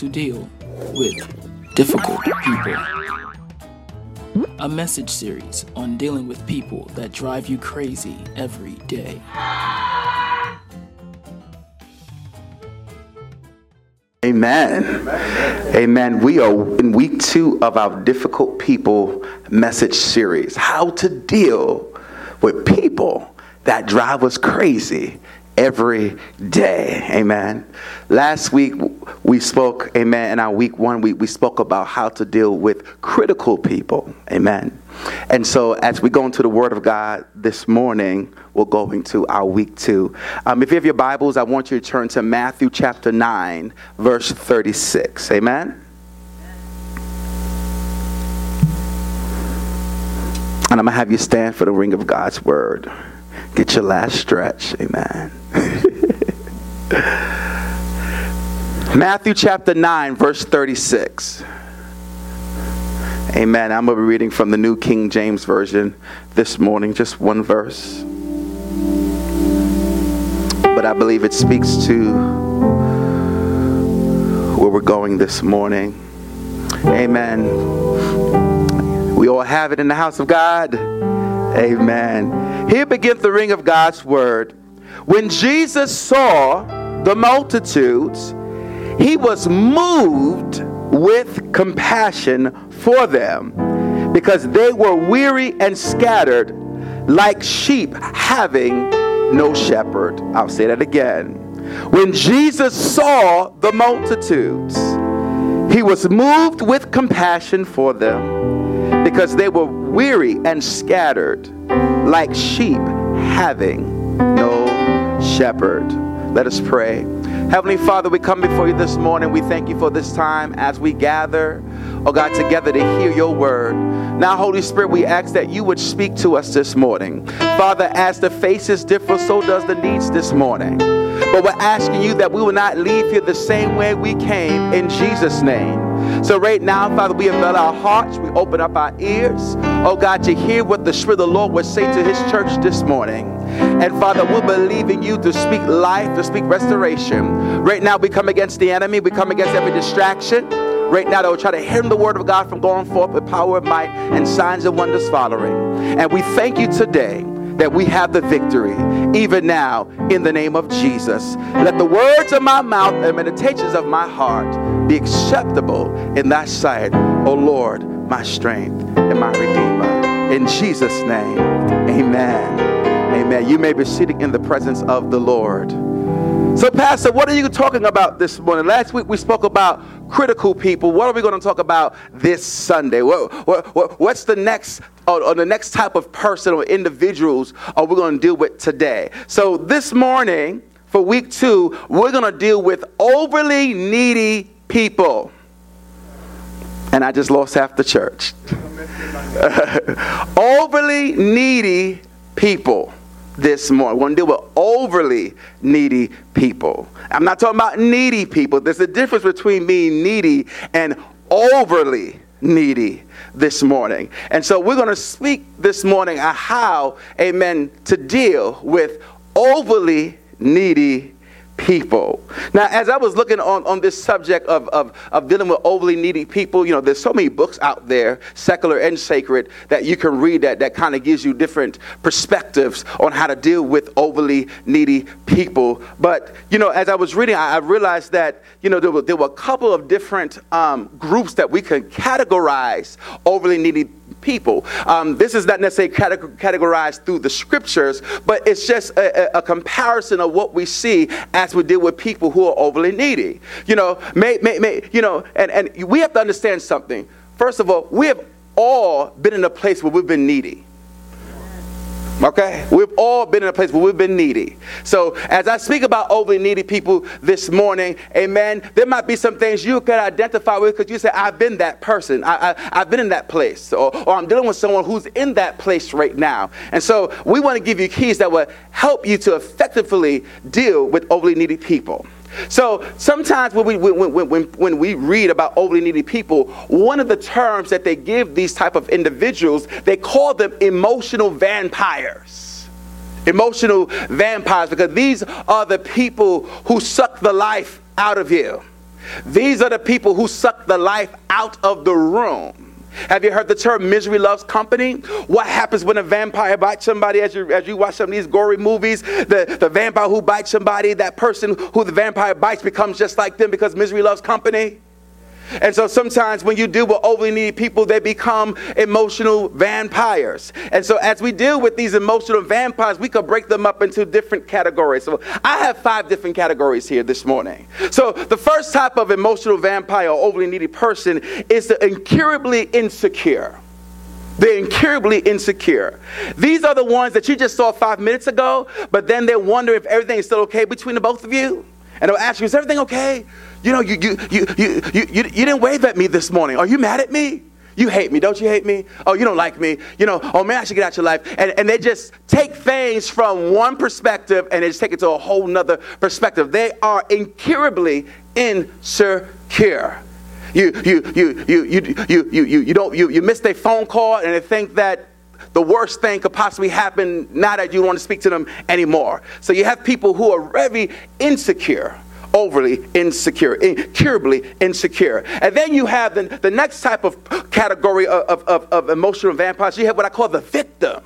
to Deal with Difficult People. A message series on dealing with people that drive you crazy every day. Amen. Amen. We are in week two of our Difficult People message series. How to deal with people that drive us crazy every day. Amen. Last week we spoke, amen, in our week one, we, we spoke about how to deal with critical people. Amen. And so as we go into the Word of God this morning, we're going to our week two. Um, if you have your Bibles, I want you to turn to Matthew chapter 9, verse 36. Amen. And I'm going to have you stand for the ring of God's Word. Get your last stretch. Amen. Matthew chapter 9, verse 36. Amen. I'm going to be reading from the New King James Version this morning, just one verse. But I believe it speaks to where we're going this morning. Amen. We all have it in the house of God. Amen. Here begins the ring of God's word. When Jesus saw the multitudes, he was moved with compassion for them because they were weary and scattered like sheep having no shepherd. I'll say that again. When Jesus saw the multitudes, he was moved with compassion for them because they were weary and scattered like sheep having no shepherd. Let us pray. Heavenly Father, we come before you this morning. We thank you for this time as we gather, oh God, together to hear your word. Now, Holy Spirit, we ask that you would speak to us this morning. Father, as the faces differ, so does the needs this morning. But we're asking you that we will not leave here the same way we came in Jesus' name. So, right now, Father, we avail our hearts, we open up our ears, oh God, to hear what the Spirit of the Lord would say to His church this morning. And Father, we believe in you to speak life, to speak restoration. Right now, we come against the enemy, we come against every distraction. Right now, they will try to hinder the word of God from going forth with power of might and signs and wonders following. And we thank you today that we have the victory, even now, in the name of Jesus. Let the words of my mouth and meditations of my heart be acceptable in thy sight, O Lord, my strength and my redeemer. In Jesus' name, amen. Amen. You may be sitting in the presence of the Lord. So, Pastor, what are you talking about this morning? Last week we spoke about critical people. What are we going to talk about this Sunday? What, what, what what's the next or, the next type of person or individuals are we going to deal with today? So, this morning for week two, we're going to deal with overly needy people. And I just lost half the church. overly needy people this morning. We're going to deal with overly needy people. I'm not talking about needy people. There's a difference between being needy and overly needy this morning. And so we're going to speak this morning on how, amen, to deal with overly needy people. Now, as I was looking on, on this subject of, of, of dealing with overly needy people, you know, there's so many books out there, secular and sacred, that you can read that, that kind of gives you different perspectives on how to deal with overly needy people. But, you know, as I was reading, I, I realized that, you know, there were, there were a couple of different um, groups that we can categorize overly needy people. Um, this is not necessarily categorized through the scriptures, but it's just a, a, comparison of what we see as we deal with people who are overly needy. You know, may, may, may, you know, and, and we have to understand something. First of all, we have all been in a place where we've been needy. Okay? We've all been in a place where we've been needy. So, as I speak about overly needy people this morning, amen, there might be some things you can identify with because you say, I've been that person. I, have been in that place. Or, or I'm dealing with someone who's in that place right now. And so, we want to give you keys that will help you to effectively deal with overly needy people. So sometimes when we, when, when, when, we read about overly needy people, one of the terms that they give these type of individuals, they call them emotional vampires. Emotional vampires, because these are the people who suck the life out of you. These are the people who suck the life out of the room. Have you heard the term misery loves company? What happens when a vampire bites somebody as you, as you watch some of these gory movies? The, the vampire who bites somebody, that person who the vampire bites becomes just like them because misery loves company? And so sometimes when you deal with overly needy people, they become emotional vampires. And so as we deal with these emotional vampires, we could break them up into different categories. So I have five different categories here this morning. So the first type of emotional vampire or overly needy person is the incurably insecure. They're incurably insecure. These are the ones that you just saw five minutes ago, but then they wonder if everything is still okay between the both of you. And they'll ask you, is everything okay? You know, you, you, you, you, you, you, you didn't wave at me this morning. Are you mad at me? You hate me, don't you hate me? Oh, you don't like me. You know, oh man, I should get out your life. And, and they just take things from one perspective and they just take it to a whole nother perspective. They are incurably insecure. You, you, you, you, you, you, you, you, you, don't, you, you missed a phone call and they think that the worst thing could possibly happen now that you don't want to speak to them anymore. So you have people who are very insecure overly insecure, incurably insecure. And then you have the, the next type of category of, of, of emotional vampires. You have what I call the victim.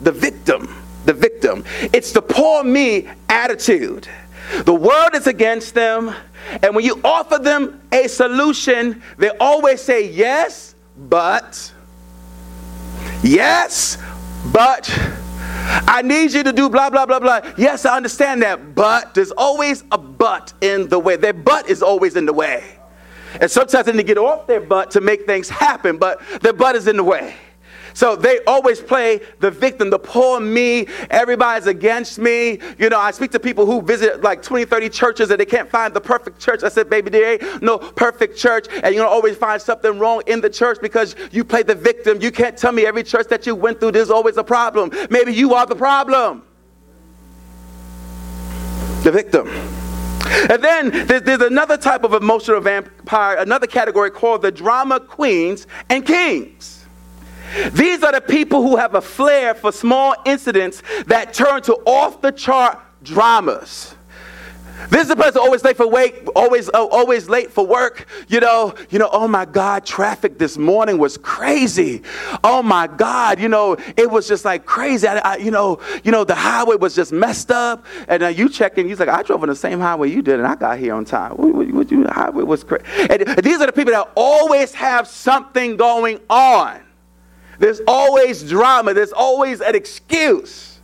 The victim. The victim. It's the poor me attitude. The world is against them. And when you offer them a solution, they always say yes, but. Yes, but I need you to do blah, blah, blah, blah. Yes, I understand that, but there's always a but in the way. Their butt is always in the way. And sometimes they need to get off their butt to make things happen, but their butt is in the way. So they always play the victim, the poor me, everybody's against me. You know, I speak to people who visit like 20, 30 churches and they can't find the perfect church. I said, baby, there ain't no perfect church. And you're gonna always find something wrong in the church because you play the victim. You can't tell me every church that you went through, there's always a problem. Maybe you are the problem. The victim. And then there's, there's, another type of emotional vampire, another category called the drama queens and kings. These are the people who have a flair for small incidents that turn to off the chart dramas. This is the person always late for wake, always uh, always late for work. You know, you know. Oh my God, traffic this morning was crazy. Oh my God, you know, it was just like crazy. I, I, you know, you know, the highway was just messed up. And uh, you check in, you're like, I drove on the same highway you did, and I got here on time. What, what, what, the highway was crazy. And these are the people that always have something going on. There's always drama, there's always an excuse.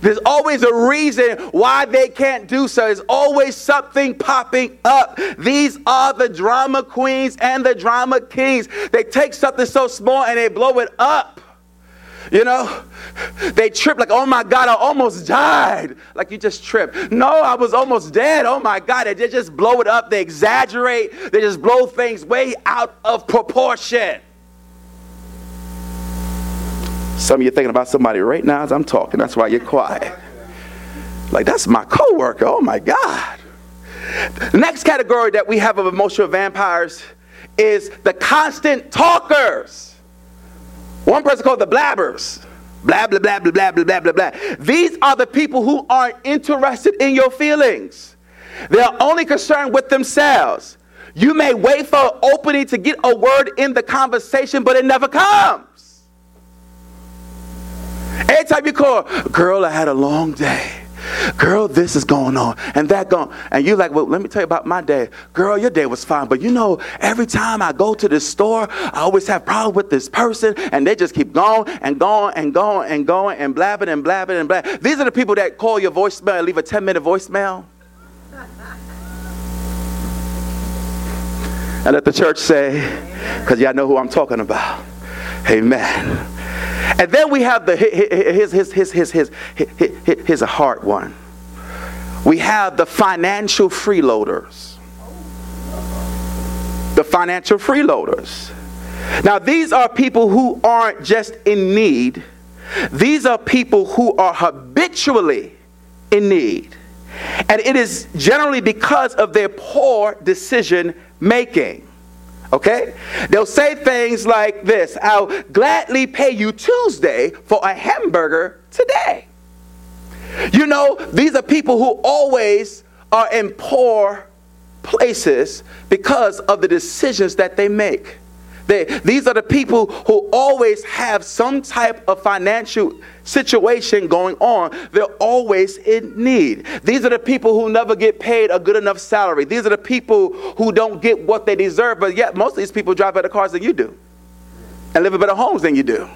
There's always a reason why they can't do so. There's always something popping up. These are the drama queens and the drama kings. They take something so small and they blow it up. You know, they trip like, oh my God, I almost died. Like you just tripped. No, I was almost dead. Oh my God. They just blow it up. They exaggerate. They just blow things way out of proportion. Some of you thinking about somebody right now as I'm talking. That's why you're quiet. Like, that's my coworker. Oh my God. The next category that we have of emotional vampires is the constant talkers. One person called the blabbers. Blah, blah, blah, blah, blah, blah, blah, blah, blah. These are the people who aren't interested in your feelings. They're only concerned with themselves. You may wait for an opening to get a word in the conversation, but it never comes. Anytime you call, girl, I had a long day. Girl, this is going on and that going. And you're like, well, let me tell you about my day. Girl, your day was fine. But you know, every time I go to the store, I always have problems with this person and they just keep going and going and going and going and blabbing and blabbing and blabbing. These are the people that call your voicemail and leave a 10 minute voicemail. And let the church say, because y'all know who I'm talking about. Amen. And then we have the his his his his his his, his a hard one. We have the financial freeloaders. The financial freeloaders. Now these are people who aren't just in need. These are people who are habitually in need. And it is generally because of their poor decision making. Okay? They'll say things like this I'll gladly pay you Tuesday for a hamburger today. You know, these are people who always are in poor places because of the decisions that they make. They, these are the people who always have some type of financial situation going on. They're always in need. These are the people who never get paid a good enough salary. These are the people who don't get what they deserve, but yet most of these people drive better cars than you do and live in better homes than you do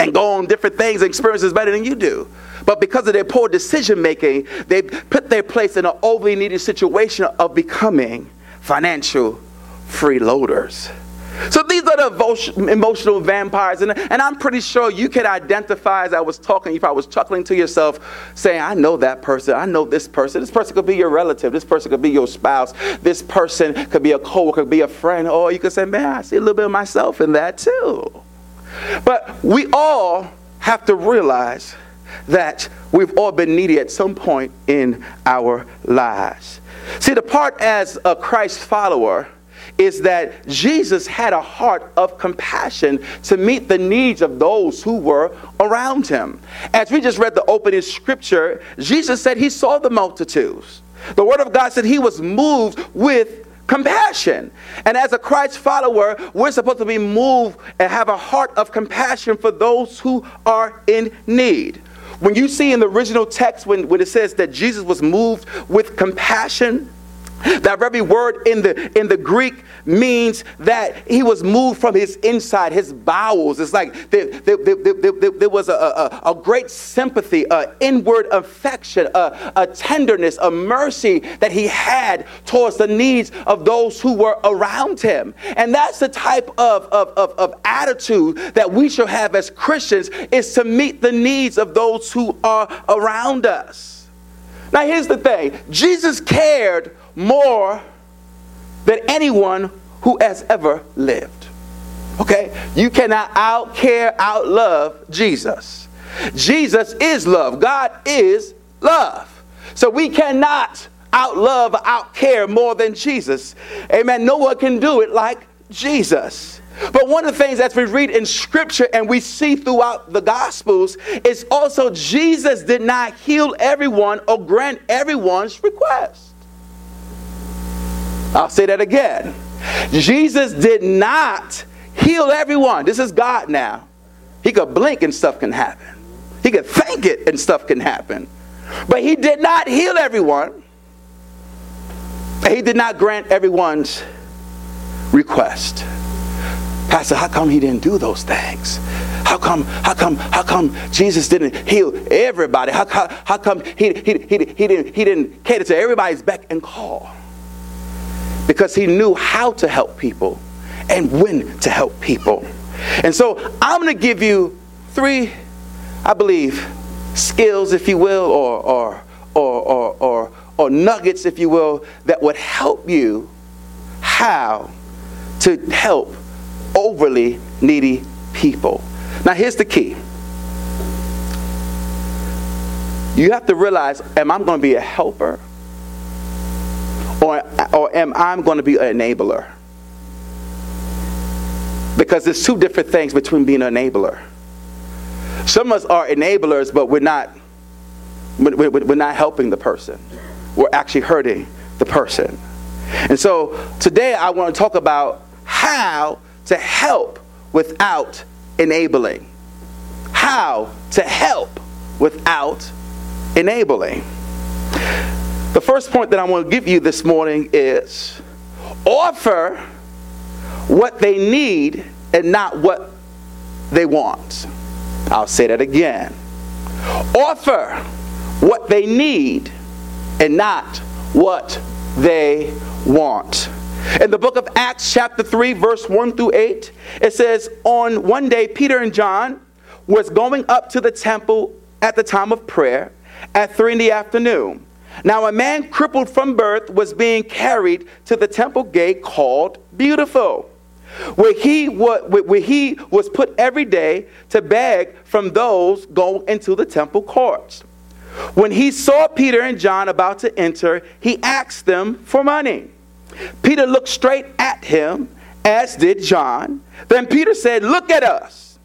and go on different things and experiences better than you do. But because of their poor decision making, they put their place in an overly needed situation of becoming financial freeloaders. So these are the emotional vampires. And, and I'm pretty sure you could identify as I was talking, if I was chuckling to yourself, saying, I know that person, I know this person. This person could be your relative, this person could be your spouse, this person could be a coworker, could be a friend, or you could say, man, I see a little bit of myself in that too. But we all have to realize that we've all been needy at some point in our lives. See, the part as a Christ follower is that Jesus had a heart of compassion to meet the needs of those who were around him. As we just read the opening scripture, Jesus said he saw the multitudes. The Word of God said he was moved with compassion. And as a Christ follower, we're supposed to be moved and have a heart of compassion for those who are in need. When you see in the original text, when, when it says that Jesus was moved with compassion, that very word in the in the Greek means that he was moved from his inside, his bowels. It's like there, there, there, there was a, a, a, great sympathy, an inward affection, a, a tenderness, a mercy that he had towards the needs of those who were around him. And that's the type of, of, of, of attitude that we should have as Christians is to meet the needs of those who are around us. Now here's the thing. Jesus cared more than anyone who has ever lived. Okay? You cannot out care, out love Jesus. Jesus is love. God is love. So we cannot out love, out care more than Jesus. Amen. No one can do it like Jesus. But one of the things that we read in scripture and we see throughout the gospels is also Jesus did not heal everyone or grant everyone's request. I'll say that again. Jesus did not heal everyone. This is God now. He could blink and stuff can happen. He could think it and stuff can happen. But he did not heal everyone. He did not grant everyone's request. Pastor, how come he didn't do those things? How come, how come, how come Jesus didn't heal everybody? How, how, how come he, he, he, he, didn't, he didn't cater to everybody's beck and call? Because he knew how to help people and when to help people. And so I'm going to give you three, I believe, skills, if you will, or, or, or, or, or, or nuggets, if you will, that would help you how to help overly needy people. Now, here's the key. You have to realize, am I going to be a helper or, or am I going to be an enabler? Because there's two different things between being an enabler. Some of us are enablers, but we're not, we're we're not helping the person. We're actually hurting the person. And so today I want to talk about how to help without enabling. How to help without enabling. The first point that I want to give you this morning is offer what they need and not what they want. I'll say that again. Offer what they need and not what they want. In the book of Acts, chapter 3, verse 1 through 8, it says, On one day, Peter and John was going up to the temple at the time of prayer at 3 in the afternoon. Now, a man crippled from birth was being carried to the temple gate called Beautiful, where he, was put every day to beg from those going into the temple courts. When he saw Peter and John about to enter, he asked them for money. Peter looked straight at him, as did John. Then Peter said, Look at us.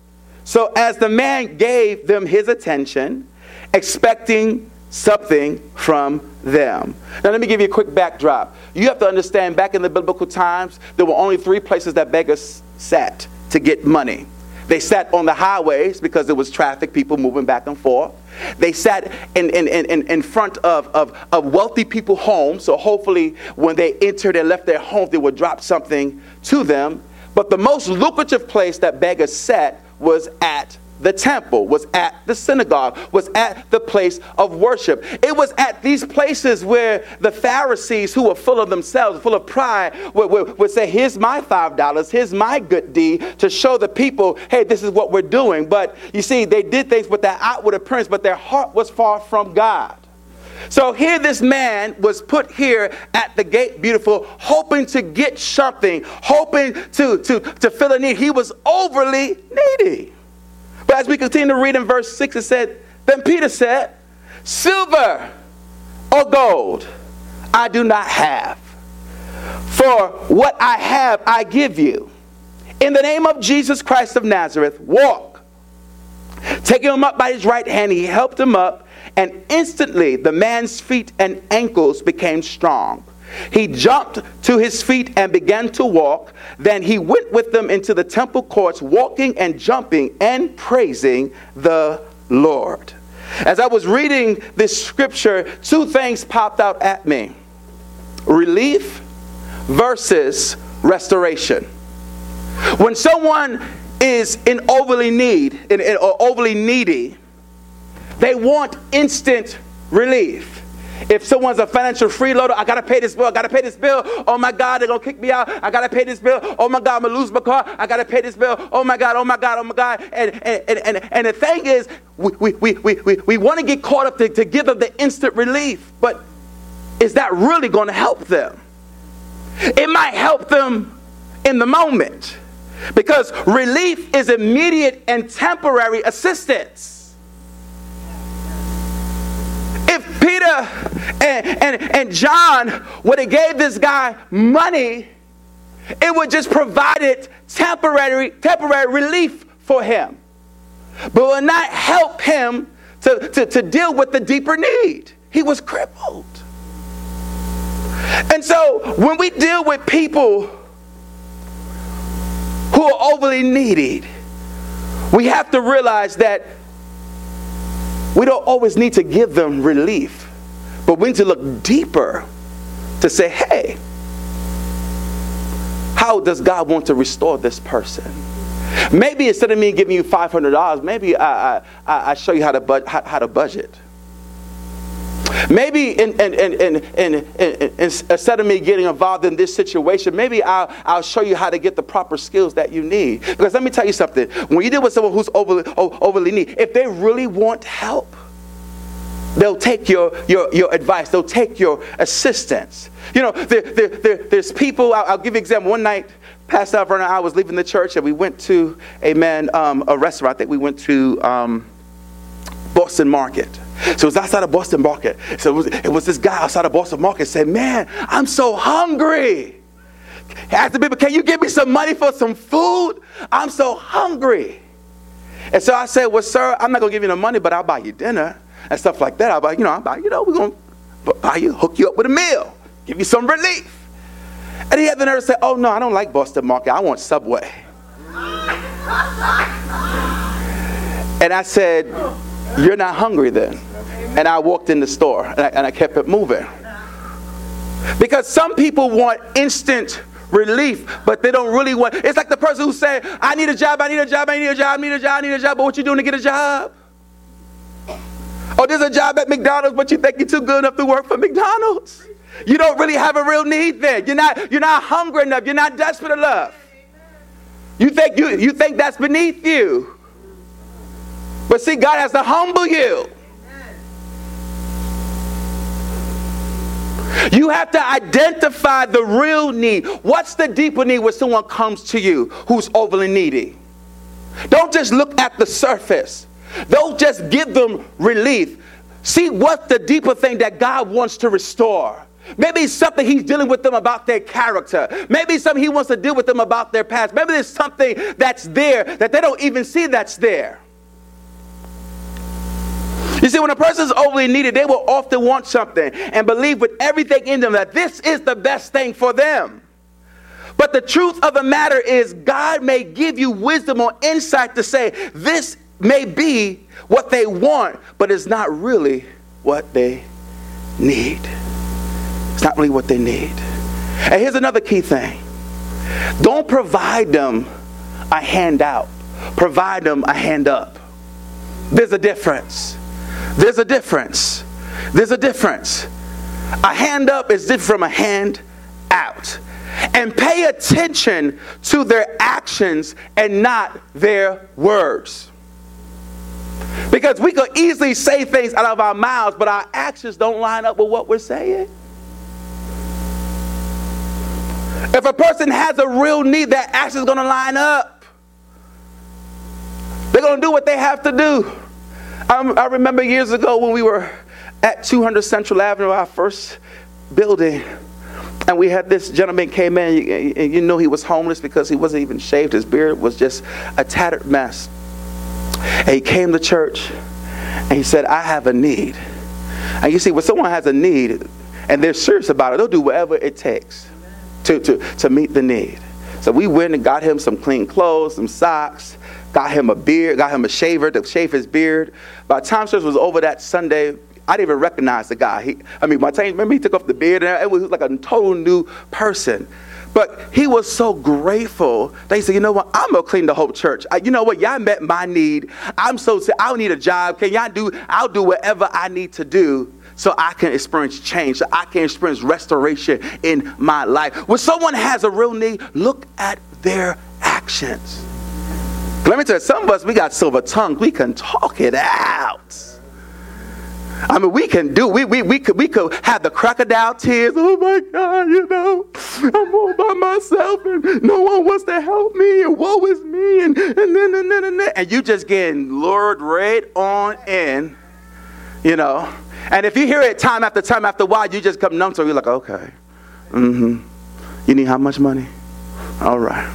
So, as the man gave them his attention, expecting something from them. Now, let me give you a quick backdrop. You have to understand back in the biblical times, there were only three places that beggars sat to get money. They sat on the highways because there was traffic, people moving back and forth. They sat in, in, in, in front of, of, of wealthy people's homes, so hopefully when they entered and left their home, they would drop something to them. But the most lucrative place that beggars sat was at the temple, was at the synagogue, was at the place of worship. It was at these places where the Pharisees, who were full of themselves, full of pride, would, would, would say, Here's my $5, here's my good deed to show the people, hey, this is what we're doing. But you see, they did things with their outward appearance, but their heart was far from God. So here this man was put here at the gate beautiful, hoping to get something, hoping to, to, to fill a need. He was overly needy. But as we continue to read in verse 6, it said, Then Peter said, Silver or gold I do not have. For what I have, I give you. In the name of Jesus Christ of Nazareth, walk. Taking him up by his right hand, he helped him up, and instantly the man's feet and ankles became strong. He jumped to his feet and began to walk. Then he went with them into the temple courts, walking and jumping and praising the Lord. As I was reading this scripture, two things popped out at me relief versus restoration. When someone is in overly need in, in, or overly needy, they want instant relief. If someone's a financial freeloader, I gotta pay this bill, I gotta pay this bill. Oh my God, they're gonna kick me out. I gotta pay this bill. Oh my God, I'm gonna lose my car. I gotta pay this bill. Oh my God, oh my God, oh my God. And and, and, and, the thing is, we, we, we, we, we, we wanna get caught up to, to give them the instant relief, but is that really gonna help them? It might help them in the moment because relief is immediate and temporary assistance. If Peter and, and, and John would have gave this guy money, it would just provided temporary, temporary relief for him. But would not help him to, to, to deal with the deeper need. He was crippled. And so when we deal with people who are overly needed, we have to realize that we don't always need to give them relief, but we need to look deeper to say, hey, how does God want to restore this person? Maybe instead of me giving you $500, maybe I, I, I show you how to, bu- how, how to budget. Maybe in, in, in, in, instead of me getting involved in this situation, maybe I'll, I'll show you how to get the proper skills that you need. Because let me tell you something. When you deal with someone who's overly, overly needy, if they really want help, they'll take your, your, your advice, they'll take your assistance. You know, there, there, there there's people, I'll, I'll, give you an example. One night, Pastor Alverna and I was leaving the church and we went to a man, um, a restaurant. I think we went to um, Boston Market. So it was outside of Boston Market. So it was, it was this guy outside of Boston Market said, Man, I'm so hungry. The people, Can you give me some money for some food? I'm so hungry. And so I said, Well, sir, I'm not going to give you no money, but I'll buy you dinner and stuff like that. I'll buy, you know, I'll buy, you know, we're going to buy you, hook you up with a meal, give you some relief. And he had the nerve to say, Oh, no, I don't like Boston Market. I want Subway. And I said, You're not hungry then. And I walked in the store and I, and I kept it moving. Because some people want instant relief, but they don't really want. It's like the person who said, I need a job, I need a job, I need a job, I need a job, I need a job, but what you doing to get a job? Oh, there's a job at McDonald's, but you think you're too good enough to work for McDonald's. You don't really have a real need there. You're not, you're not hungry enough. You're not desperate enough. You think, you, you think that's beneath you. But see, God has to humble you. You have to identify the real need. What's the deeper need when someone comes to you who's overly needy? Don't just look at the surface. Don't just give them relief. See what's the deeper thing that God wants to restore. Maybe it's something he's dealing with them about their character. Maybe something he wants to deal with them about their past. Maybe there's something that's there that they don't even see that's there. You see, when a person is overly needed, they will often want something and believe with everything in them that this is the best thing for them. But the truth of the matter is, God may give you wisdom or insight to say, this may be what they want, but it's not really what they need. It's not really what they need. And here's another key thing don't provide them a handout, provide them a hand up. There's a difference. There's a difference. There's a difference. A hand up is different from a hand out. And pay attention to their actions and not their words. Because we could easily say things out of our mouths, but our actions don't line up with what we're saying. If a person has a real need, their actions are going to line up. They're going to do what they have to do. I'm, i remember years ago when we were at 200 Central Avenue, our first building, and we had this gentleman came in, and you know he was homeless because he wasn't even shaved. His beard was just a tattered mess. And he came to church, and he said, I have a need. And you see, when someone has a need, and they're serious about it, they'll do whatever it takes to, to, to meet the need. So we went and got him some clean clothes, some socks, got him a beard, got him a shaver to shave his beard. By the time service was over that Sunday, I didn't even recognize the guy. He, I mean, my time, remember he took off the beard and it was like a total new person. But he was so grateful. They said, you know what? I'm gonna clean the whole church. I, you know what? Y'all met my need. I'm so I don't need a job. Can y'all do? I'll do whatever I need to do so I can experience change, so I can experience restoration in my life. When someone has a real need, look at their actions. Let me tell you, some of us, we got silver tongue. We can talk it out. I mean, we can do, we, we, we, could, we could have the crocodile tears. Oh my God, you know, I'm all by myself and no one wants to help me and woe is me and, and, and, and, and, and, and you just getting lured right on in, you know. And if you hear it time after time after a while, you just come numb to it. You're like, okay, mm-hmm. You need how much money? All right.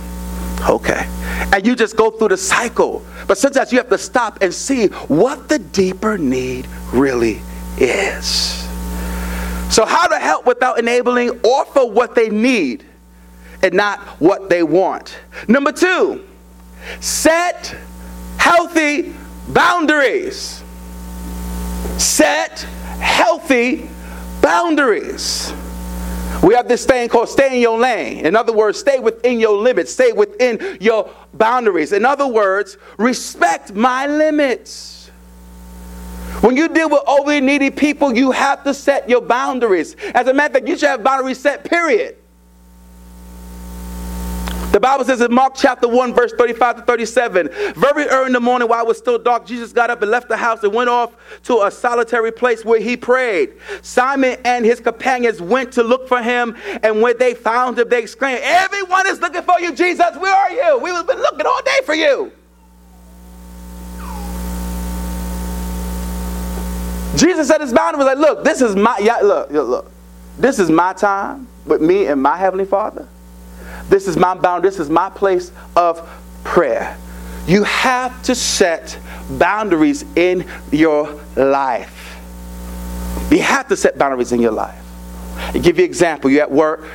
Okay. And you just go through the cycle. But sometimes you have to stop and see what the deeper need really is. So, how to help without enabling, offer what they need and not what they want. Number two, set healthy boundaries. Set healthy boundaries. We have this thing called stay in your lane. In other words, stay within your limits, stay within your boundaries. In other words, respect my limits. When you deal with overly needy people, you have to set your boundaries. As a matter of fact, you should have boundaries set, period. The Bible says in Mark chapter 1, verse 35 to 37, very early in the morning while it was still dark, Jesus got up and left the house and went off to a solitary place where he prayed. Simon and his companions went to look for him, and when they found him, they exclaimed, Everyone is looking for you, Jesus. Where are you? We've been looking all day for you. Jesus said his boundary was like, look, this is my yeah, look, look, look. This is my time with me and my heavenly Father. This is my boundary. This is my place of prayer. You have to set boundaries in your life. You have to set boundaries in your life. I give you an example. You're at work.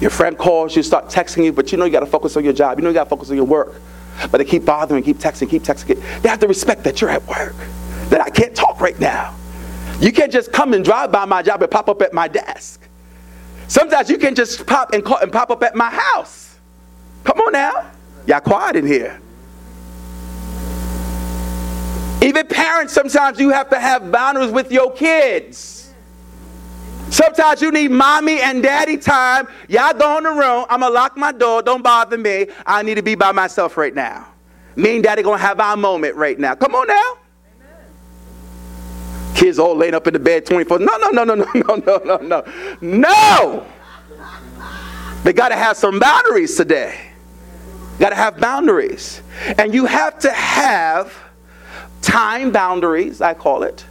Your friend calls you, start texting you, but you know you got to focus on your job. You know you got to focus on your work. But they keep bothering, keep texting, keep texting. They have to respect that you're at work, that I can't talk right now. You can't just come and drive by my job and pop up at my desk. Sometimes you can just pop and, call, and pop up at my house. Come on now. Y'all quiet in here. Even parents, sometimes you have to have boundaries with your kids. Sometimes you need mommy and daddy time. Y'all go in the room. I'm going to lock my door. Don't bother me. I need to be by myself right now. Me and daddy going to have our moment right now. Come on now. Kids all laying up in the bed 24. No, no, no, no, no, no, no, no, no. No! They got to have some boundaries today. Got to have boundaries. And you have to have time boundaries, I call it.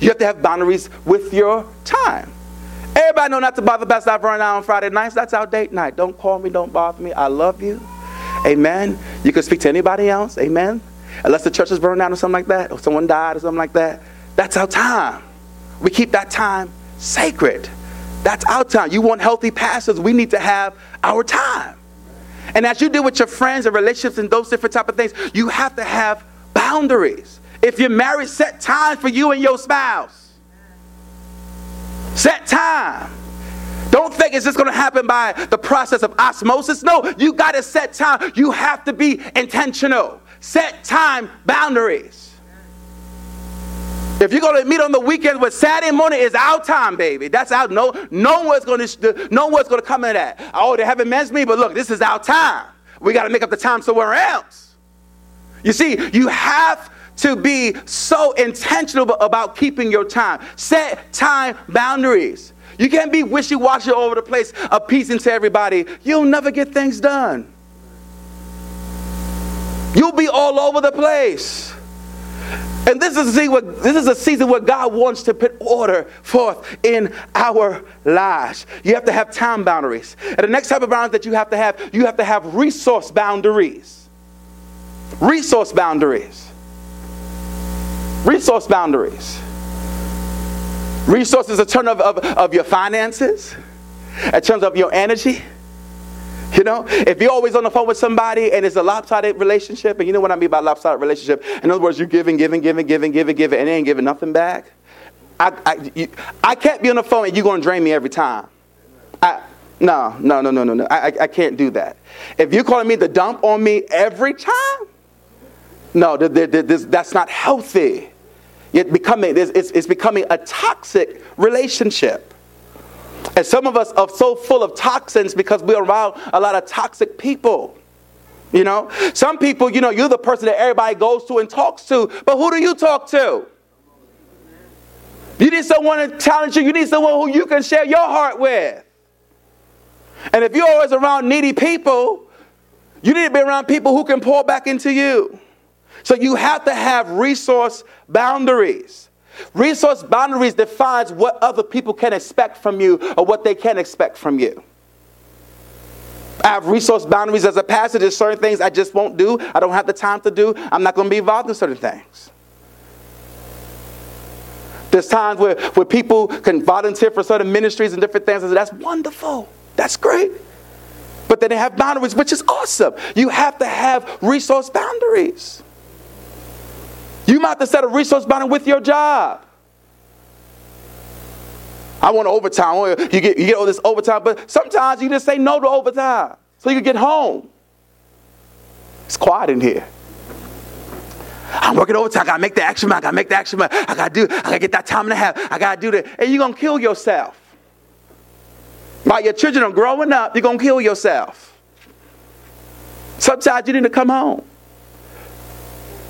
You have to have boundaries with your time. Everybody know not to bother Pastor I've run out on Friday nights. That's our date night. Don't call me, don't bother me. I love you. Amen. You can speak to anybody else. Amen. Unless the church is burned down or something like that, or someone died or something like that. That's our time. We keep that time sacred. That's our time. You want healthy pastors, we need to have our time. And as you deal with your friends and relationships and those different type of things, you have to have boundaries. If you're married, set time for you and your spouse. Set time. Don't think it's just going to happen by the process of osmosis. No, you got to set time. You have to be intentional. Set time boundaries. If you're to meet on the weekend, but Saturday morning is our time, baby. That's our No, no one's going to, no one's going to come in that. Oh, they haven't men's me, but look, this is our time. We got to make up the time somewhere else. You see, you have to be so intentional about keeping your time. Set time boundaries. You can't be wishy-washy all over the place, appeasing to everybody. You'll never get things done. You'll be all over the place. And this is, a this is a season where God wants to put order forth in our lives. You have to have time boundaries. And the next type of boundaries that you have to have, you have to have resource boundaries. Resource boundaries. Resource boundaries. Resources in terms of, of, of your finances, in terms of your energy, you know, if you're always on the phone with somebody and it's a lopsided relationship, and you know what I mean by lopsided relationship, in other words, you're giving, giving, giving, giving, giving, giving, and they ain't giving nothing back. I, I, you, I can't be on the phone and you're going to drain me every time. I, no, no, no, no, no, no. I, I can't do that. If you're calling me to dump on me every time, no, that's not healthy. It's becoming, it's, it's becoming a toxic relationship. And some of us are so full of toxins because we're around a lot of toxic people. You know, some people, you know, you're the person that everybody goes to and talks to, but who do you talk to? You need someone to challenge you. You need someone who you can share your heart with. And if you're always around needy people, you need to be around people who can pour back into you. So you have to have resource boundaries. Resource boundaries defines what other people can expect from you or what they can expect from you. I have resource boundaries as a pastor. There's certain things I just won't do. I don't have the time to do. I'm not going to be involved in certain things. There's times where, where people can volunteer for certain ministries and different things. That's wonderful. That's great. But then they have boundaries, which is awesome. You have to have resource boundaries. You might have to set a resource boundary with your job. I want overtime. You get, you get all this overtime, but sometimes you just say no to overtime so you can get home. It's quiet in here. I'm working overtime. I gotta make the action. I gotta make the action. I gotta do. I gotta get that time and a half. I gotta do that. And you're gonna kill yourself. While your children are growing up, you're gonna kill yourself. Sometimes you need to come home.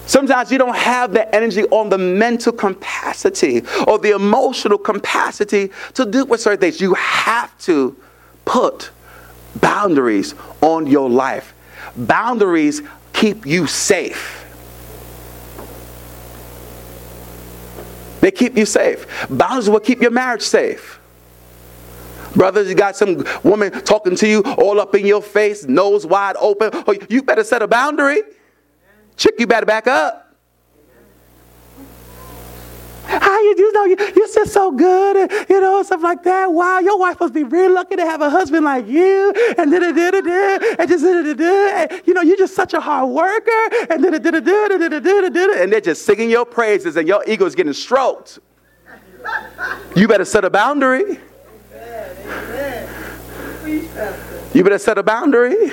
Sometimes you don't have the energy on the mental capacity or the emotional capacity to do with certain things. You have to put boundaries on your life. Boundaries keep you safe. They keep you safe. Boundaries will keep your marriage safe. Brothers, you got some woman talking to you all up in your face, nose wide open. Oh, you better set a boundary. Chick, you better back up. How you, you know, you, you're just so good, and, you know, stuff like that. Wow, your wife must be really lucky to have a husband like you, and da da da da da, and just da da da You know, you're just such a hard worker, and da da da da da da da da and they're just singing your praises, and your ego is getting stroked. You better set a boundary. You better set a boundary.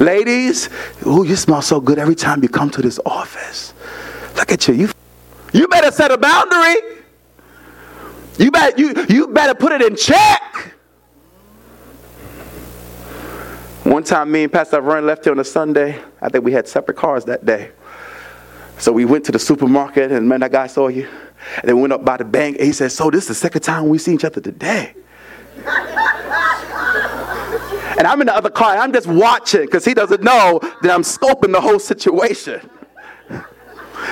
Ladies, oh, you smell so good every time you come to this office. Look at you. You, you better set a boundary. You better, you, you better put it in check. One time, me and Pastor Vern left here on a Sunday. I think we had separate cars that day. So we went to the supermarket, and man, that guy saw you. And then we went up by the bank, and he said, So, this is the second time we see each other today. And I'm in the other car and I'm just watching because he doesn't know that I'm scoping the whole situation.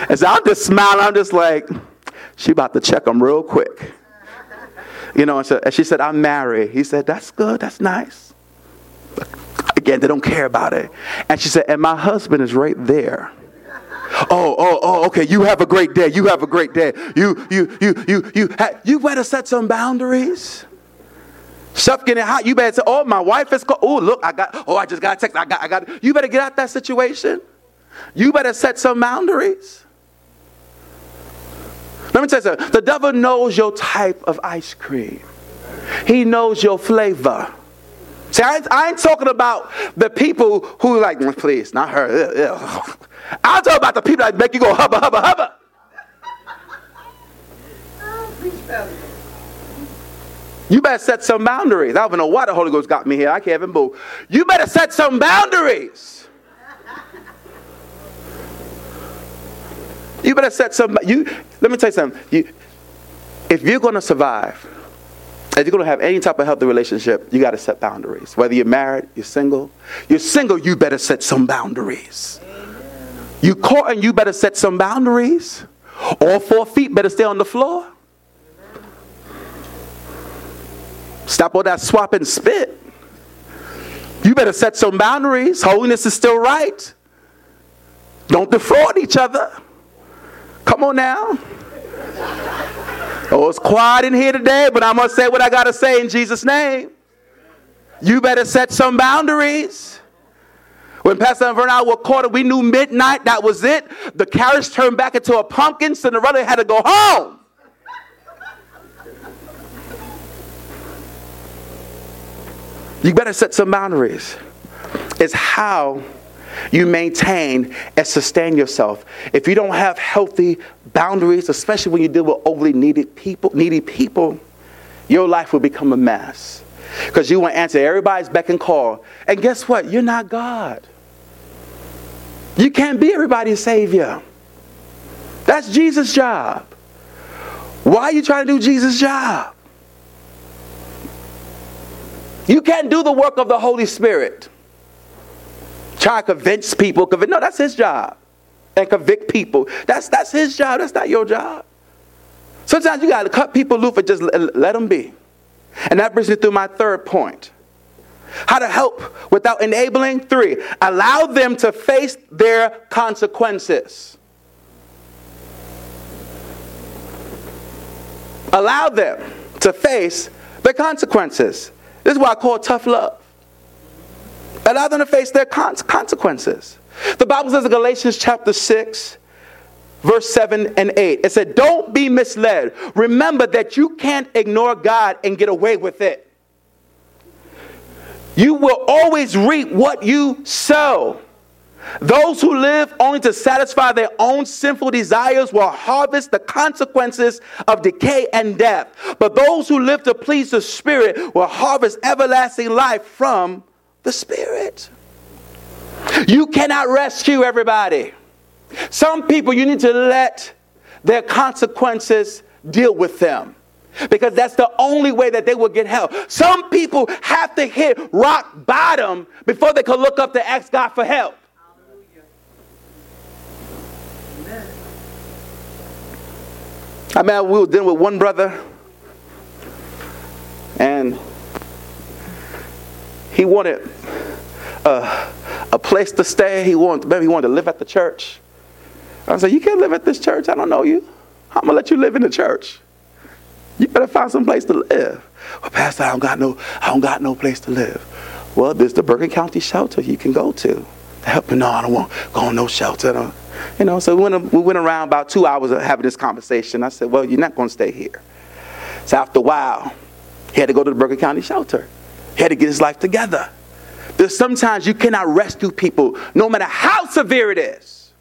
And so I'm just smiling. I'm just like, she about to check him real quick. You know, and, so, and she said, I'm married. He said, that's good. That's nice. Again, they don't care about it. And she said, and my husband is right there. Oh, oh, oh, okay. You have a great day. You have a great day. You, you, you, you, you, you better set some boundaries. Stuff getting hot. You better say, oh, my wife is called. Oh, look, I got, oh, I just got a text. I got, I got. You better get out that situation. You better set some boundaries. Let me tell you something. The devil knows your type of ice cream. He knows your flavor. See, I, I ain't talking about the people who like, please, not her. I'm talking about the people that make you go hubba, hubba, hubba. You better set some boundaries. I don't even know why the Holy Ghost got me here. I can't even move. You better set some boundaries. You better set some. You let me tell you something. You, if you're going to survive, if you're going to have any type of healthy relationship, you got to set boundaries. Whether you're married, you're single. You're single, you better set some boundaries. You caught and you better set some boundaries. All four feet better stay on the floor. Stop all that swap and spit. You better set some boundaries. Holiness is still right. Don't defraud each other. Come on now. Oh, it's quiet in here today, but going to say what I got to say in Jesus' name. You better set some boundaries. When Pastor and Vernon were caught, we knew midnight, that was it. The carriage turned back into a pumpkin, Cinderella had to go home. You better set some boundaries. It's how you maintain and sustain yourself. If you don't have healthy boundaries, especially when you deal with overly needed people, needy people, your life will become a mess. Because you want to answer everybody's beck and call. And guess what? You're not God. You can't be everybody's savior. That's Jesus' job. Why are you trying to do Jesus' job? You can't do the work of the Holy Spirit. Try to convince people. Convince, no, that's his job. And convict people. That's, that's his job. That's not your job. Sometimes you got to cut people loose and just let, let them be. And that brings me through my third point. How to help without enabling? Three, allow them to face their consequences. Allow them to face the consequences. This is what I call tough love. Allow them to face their consequences. The Bible says in Galatians chapter 6, verse 7 and 8, it said, Don't be misled. Remember that you can't ignore God and get away with it. You will always reap what you sow. Those who live only to satisfy their own sinful desires will harvest the consequences of decay and death. But those who live to please the Spirit will harvest everlasting life from the Spirit. You cannot rescue everybody. Some people you need to let their consequences deal with them because that's the only way that they will get help. Some people have to hit rock bottom before they can look up to ask God for help. I mean, we were dealing with one brother, and he wanted a, a place to stay. He wanted, maybe he wanted to live at the church. I said, You can't live at this church. I don't know you. I'm going to let you live in the church. You better find some place to live. Well, Pastor, I don't got no, I don't got no place to live. Well, there's the Bergen County shelter you can go to. Help you. No, I don't want to go on no shelter. You know, so we went, we went around about two hours of having this conversation. I said, well, you're not going to stay here. So after a while, he had to go to the Bergen County shelter. He had to get his life together. There's sometimes you cannot rescue people, no matter how severe it is.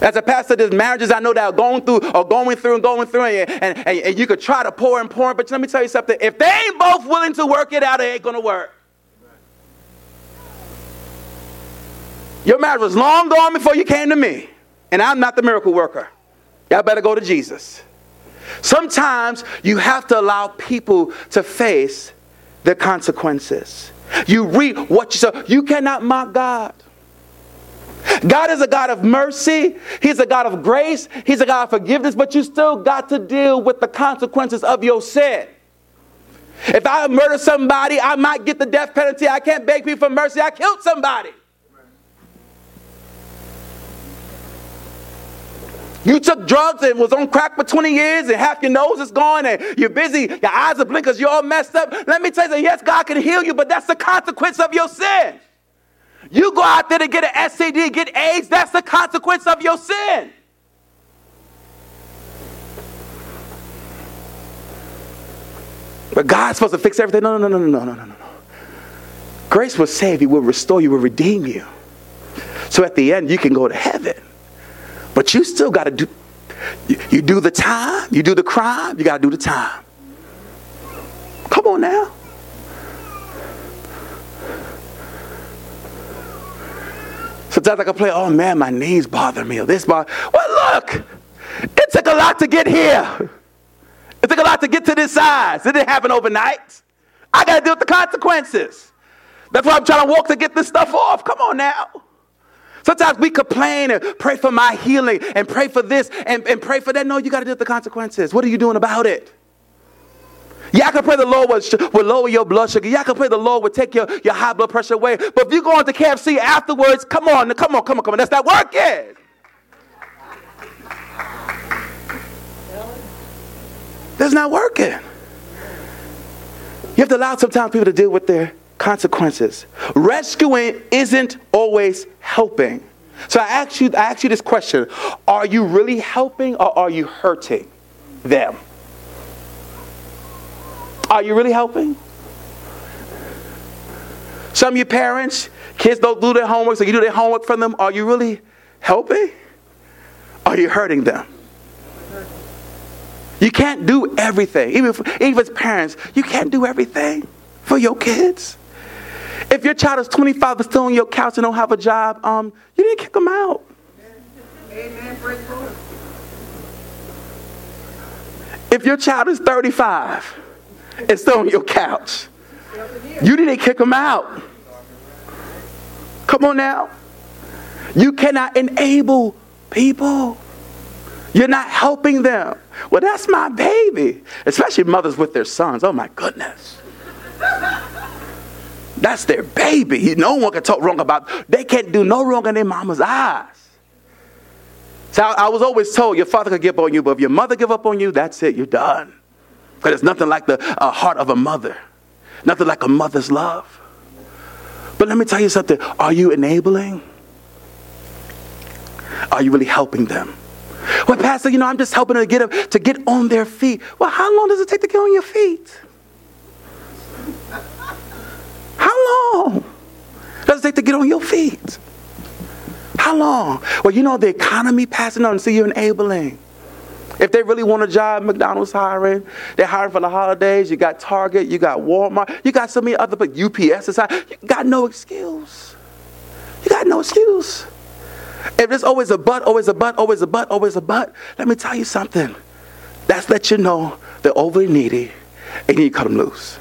As a pastor, there's marriages I know that are going through or going through and going through, and, and, and, and you could try to pour and pour, but let me tell you something. If they ain't both willing to work it out, it ain't going to work. Your marriage was long gone before you came to me. And I'm not the miracle worker. Y'all better go to Jesus. Sometimes you have to allow people to face the consequences. You reap what you sow. You cannot mock God. God is a God of mercy. He's a God of grace. He's a God of forgiveness, but you still got to deal with the consequences of your sin. If I murder somebody, I might get the death penalty. I can't beg people for mercy. I killed somebody. You took drugs and was on crack for 20 years and half your nose is gone and you're busy, your eyes are because you're all messed up. Let me tell you, yes, God can heal you, but that's the consequence of your sin. You go out there to get an STD, get AIDS, that's the consequence of your sin. But God's supposed to fix everything. No, no, no, no, no, no, no, no, no. Grace will save you, will restore you, will redeem you. So at the end, you can go to heaven. But you still got to do, you, you do the time, you do the crime, you got to do the time. Come on now. Sometimes I can play, oh man, my knees bother me, or this bother. Well, look, it took a lot to get here. It took a lot to get to this size. It didn't happen overnight. I got to deal with the consequences. That's why I'm trying to walk to get this stuff off. Come on now. Sometimes we complain and pray for my healing and pray for this and, and pray for that. No, you got to deal with the consequences. What are you doing about it? Yeah, I can pray the Lord would, would lower your blood sugar. Yeah, I can pray the Lord would take your, your high blood pressure away. But if you go into KFC afterwards, come on, come on, come on, come on. That's not working. That's not working. You have to allow sometimes people to deal with their consequences. Rescuing isn't always helping. So I ask you, I ask you this question: Are you really helping or are you hurting them? Are you really helping? Some of your parents, kids don't do their homework, so you do their homework for them. Are you really helping? Are you hurting them? You can't do everything. Even, if, even as parents, you can't do everything for your kids. If your child is 25 and still on your couch and don't have a job, um, you didn't kick them out. Amen. If your child is 35 and still on your couch, you didn't kick them out. Come on now. You cannot enable people. You're not helping them. Well, that's my baby. Especially mothers with their sons. Oh my goodness. That's their baby. No one can talk wrong about. They can't do no wrong in their mama's eyes. So I, I was always told your father could give up on you, but if your mother give up on you, that's it. You're done. Because it's nothing like the uh, heart of a mother. Nothing like a mother's love. But let me tell you something. Are you enabling? Are you really helping them? Well, Pastor, you know, I'm just helping to get, them to get on their feet. Well, how long does it take to get on your feet? How long does it take to get on your feet? How long? Well, you know, the economy passing on, so you're enabling. If they really want a job, McDonald's hiring. They're hiring for the holidays. You got Target, you got Walmart, you got so many other, but UPS is hiring. You got no excuse. You got no excuse. If there's always a but, always a but, always a but, always a but, let me tell you something. That's let you know they're overly needy and you cut them loose.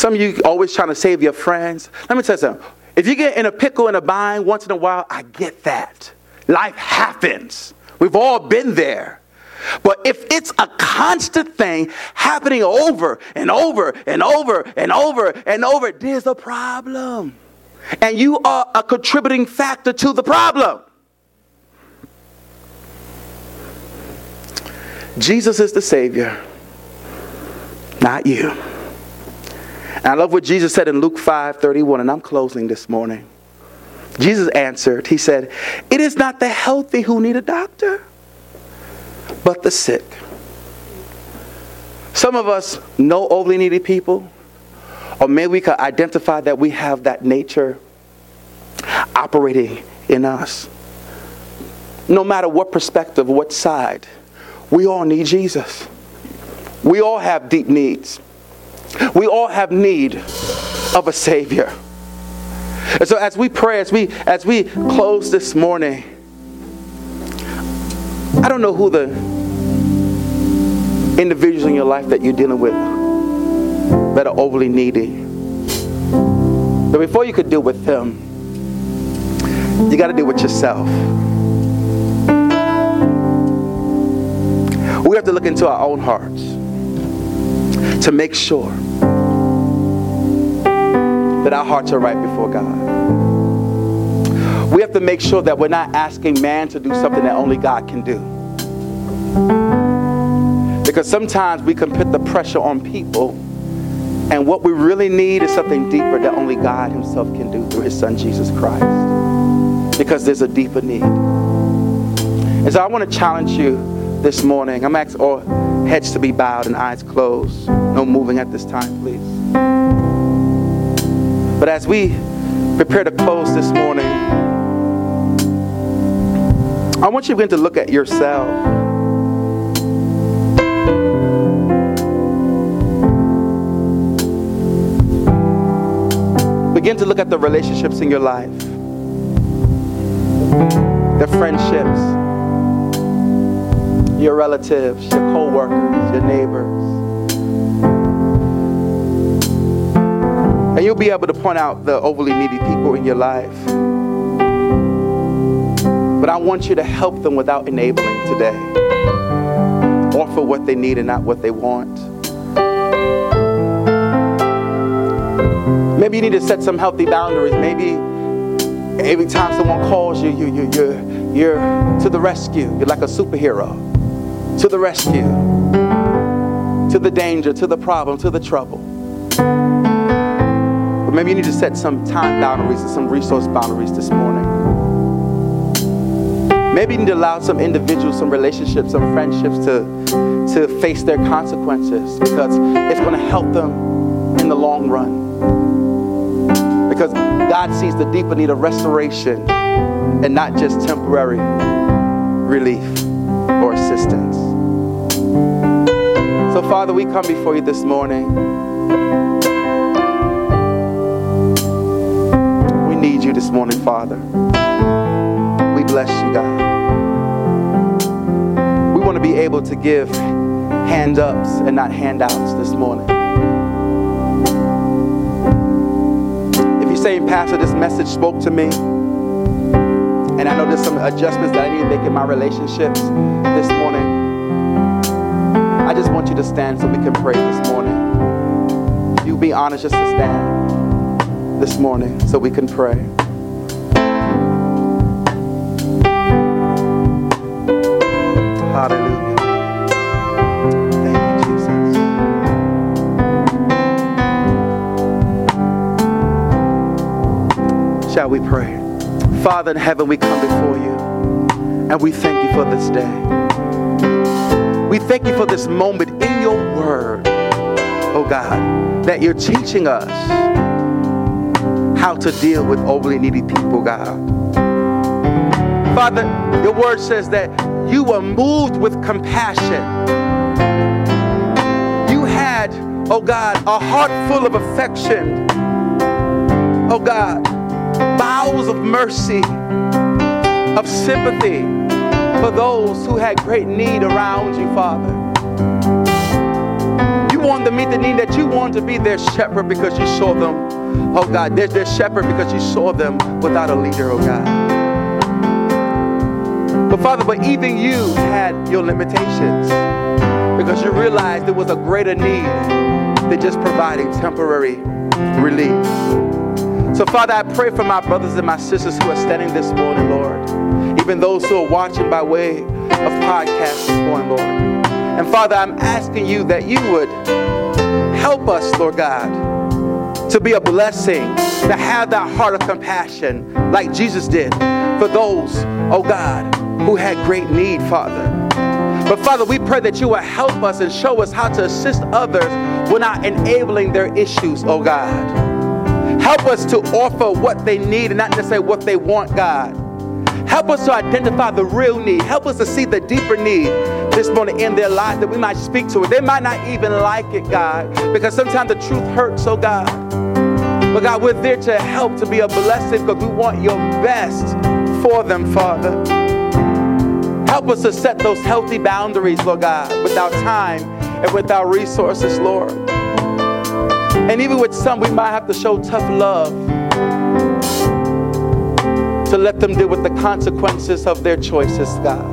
Some of you always trying to save your friends. Let me tell you something. If you get in a pickle in a bind once in a while, I get that. Life happens. We've all been there. But if it's a constant thing happening over and over and over and over and over, there's a problem and you are a contributing factor to the problem. Jesus is the Savior, not you. And I love what Jesus said in Luke 5 31, and I'm closing this morning. Jesus answered, He said, It is not the healthy who need a doctor, but the sick. Some of us know overly needy people or maybe we could identify that we have that nature operating in us. No matter what perspective, what side, we all need Jesus. We all have deep needs. We all have need of a Savior. And so as we pray, as we as we close this morning, I don't know who the individuals in your life that you're dealing with that are overly needy. But before you could deal with them, you got to deal with yourself. We have to look into our own hearts to make sure that our hearts are right before God. we have to make sure that we're not asking man to do something that only God can do. Because sometimes we can put the pressure on people, and what we really need is something deeper that only God Himself can do through His Son Jesus Christ. Because there's a deeper need. And so I want to challenge you this morning. I'm asking all heads to be bowed and eyes closed. No moving at this time, please. But as we prepare to close this morning, I want you to begin to look at yourself. Begin to look at the relationships in your life, the friendships, your relatives, your co workers, your neighbors. And you'll be able to point out the overly needy people in your life. But I want you to help them without enabling today. Offer what they need and not what they want. Maybe you need to set some healthy boundaries. Maybe every time someone calls you, you, you, you're, you're to the rescue. You're like a superhero. To the rescue. To the danger, to the problem, to the trouble. But maybe you need to set some time boundaries and some resource boundaries this morning. Maybe you need to allow some individuals, some relationships, some friendships to, to face their consequences because it's going to help them in the long run. Because God sees the deeper need of restoration and not just temporary relief or assistance. Father, we come before you this morning. We need you this morning, Father. We bless you, God. We want to be able to give hand ups and not handouts this morning. If you're saying, Pastor, this message spoke to me, and I know there's some adjustments that I need to make in my relationships this morning, just want you to stand so we can pray this morning. You be honest just to stand this morning so we can pray. Hallelujah. Thank you, Jesus. Shall we pray? Father in heaven, we come before you and we thank you for this day. We thank you for this moment in your word, oh God, that you're teaching us how to deal with overly needy people, God. Father, your word says that you were moved with compassion. You had, oh God, a heart full of affection. Oh God, bowels of mercy, of sympathy for those who had great need around you, Father. You wanted to meet the need that you wanted to be their shepherd because you saw them Oh God, there's their shepherd because you saw them without a leader, oh God. But Father, but even you had your limitations because you realized there was a greater need than just providing temporary relief. So, Father, I pray for my brothers and my sisters who are standing this morning, Lord, even those who are watching by way of podcast this morning, Lord. And Father, I'm asking you that you would help us, Lord God to be a blessing, to have that heart of compassion like Jesus did for those, oh God, who had great need, Father. But Father, we pray that you will help us and show us how to assist others without enabling their issues, oh God. Help us to offer what they need and not necessarily say what they want, God. Help us to identify the real need. Help us to see the deeper need this morning in their life that we might speak to it. They might not even like it, God, because sometimes the truth hurts, oh God. But God, we're there to help, to be a blessing because we want your best for them, Father. Help us to set those healthy boundaries, Lord God, with our time and with our resources, Lord. And even with some, we might have to show tough love to let them deal with the consequences of their choices, God.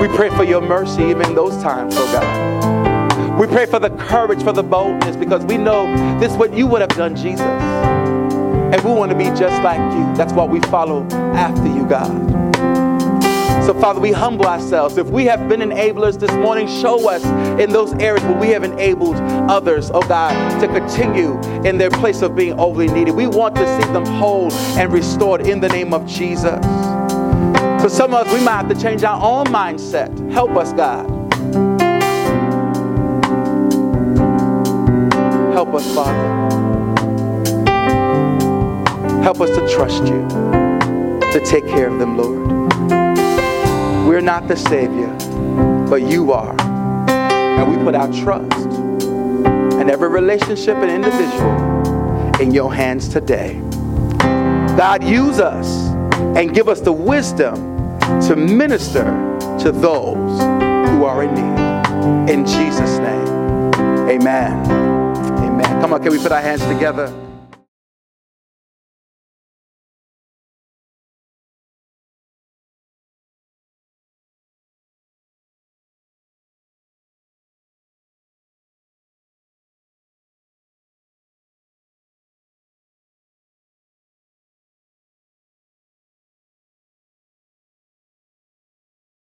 We pray for your mercy even in those times, oh God. We pray for the courage, for the boldness, because we know this is what you would have done, Jesus. And And we want to be just like you. That's why we follow after you, God. So, Father, we humble ourselves. If we have been enablers this morning, show us in those areas where we have enabled others, oh God, to continue in their place of being overly needed. We want to see them whole and restored in the name of Jesus. For some of us, we might have to change our own mindset. Help us, God. Help us, Father. Help us to trust you, to take care of them, Lord. We're not the Savior, but you are. And we put our trust and every relationship and individual in your hands today. God, use us and give us the wisdom to minister to those who are in need. In Jesus' name, amen. Amen. Come on, can we put our hands together?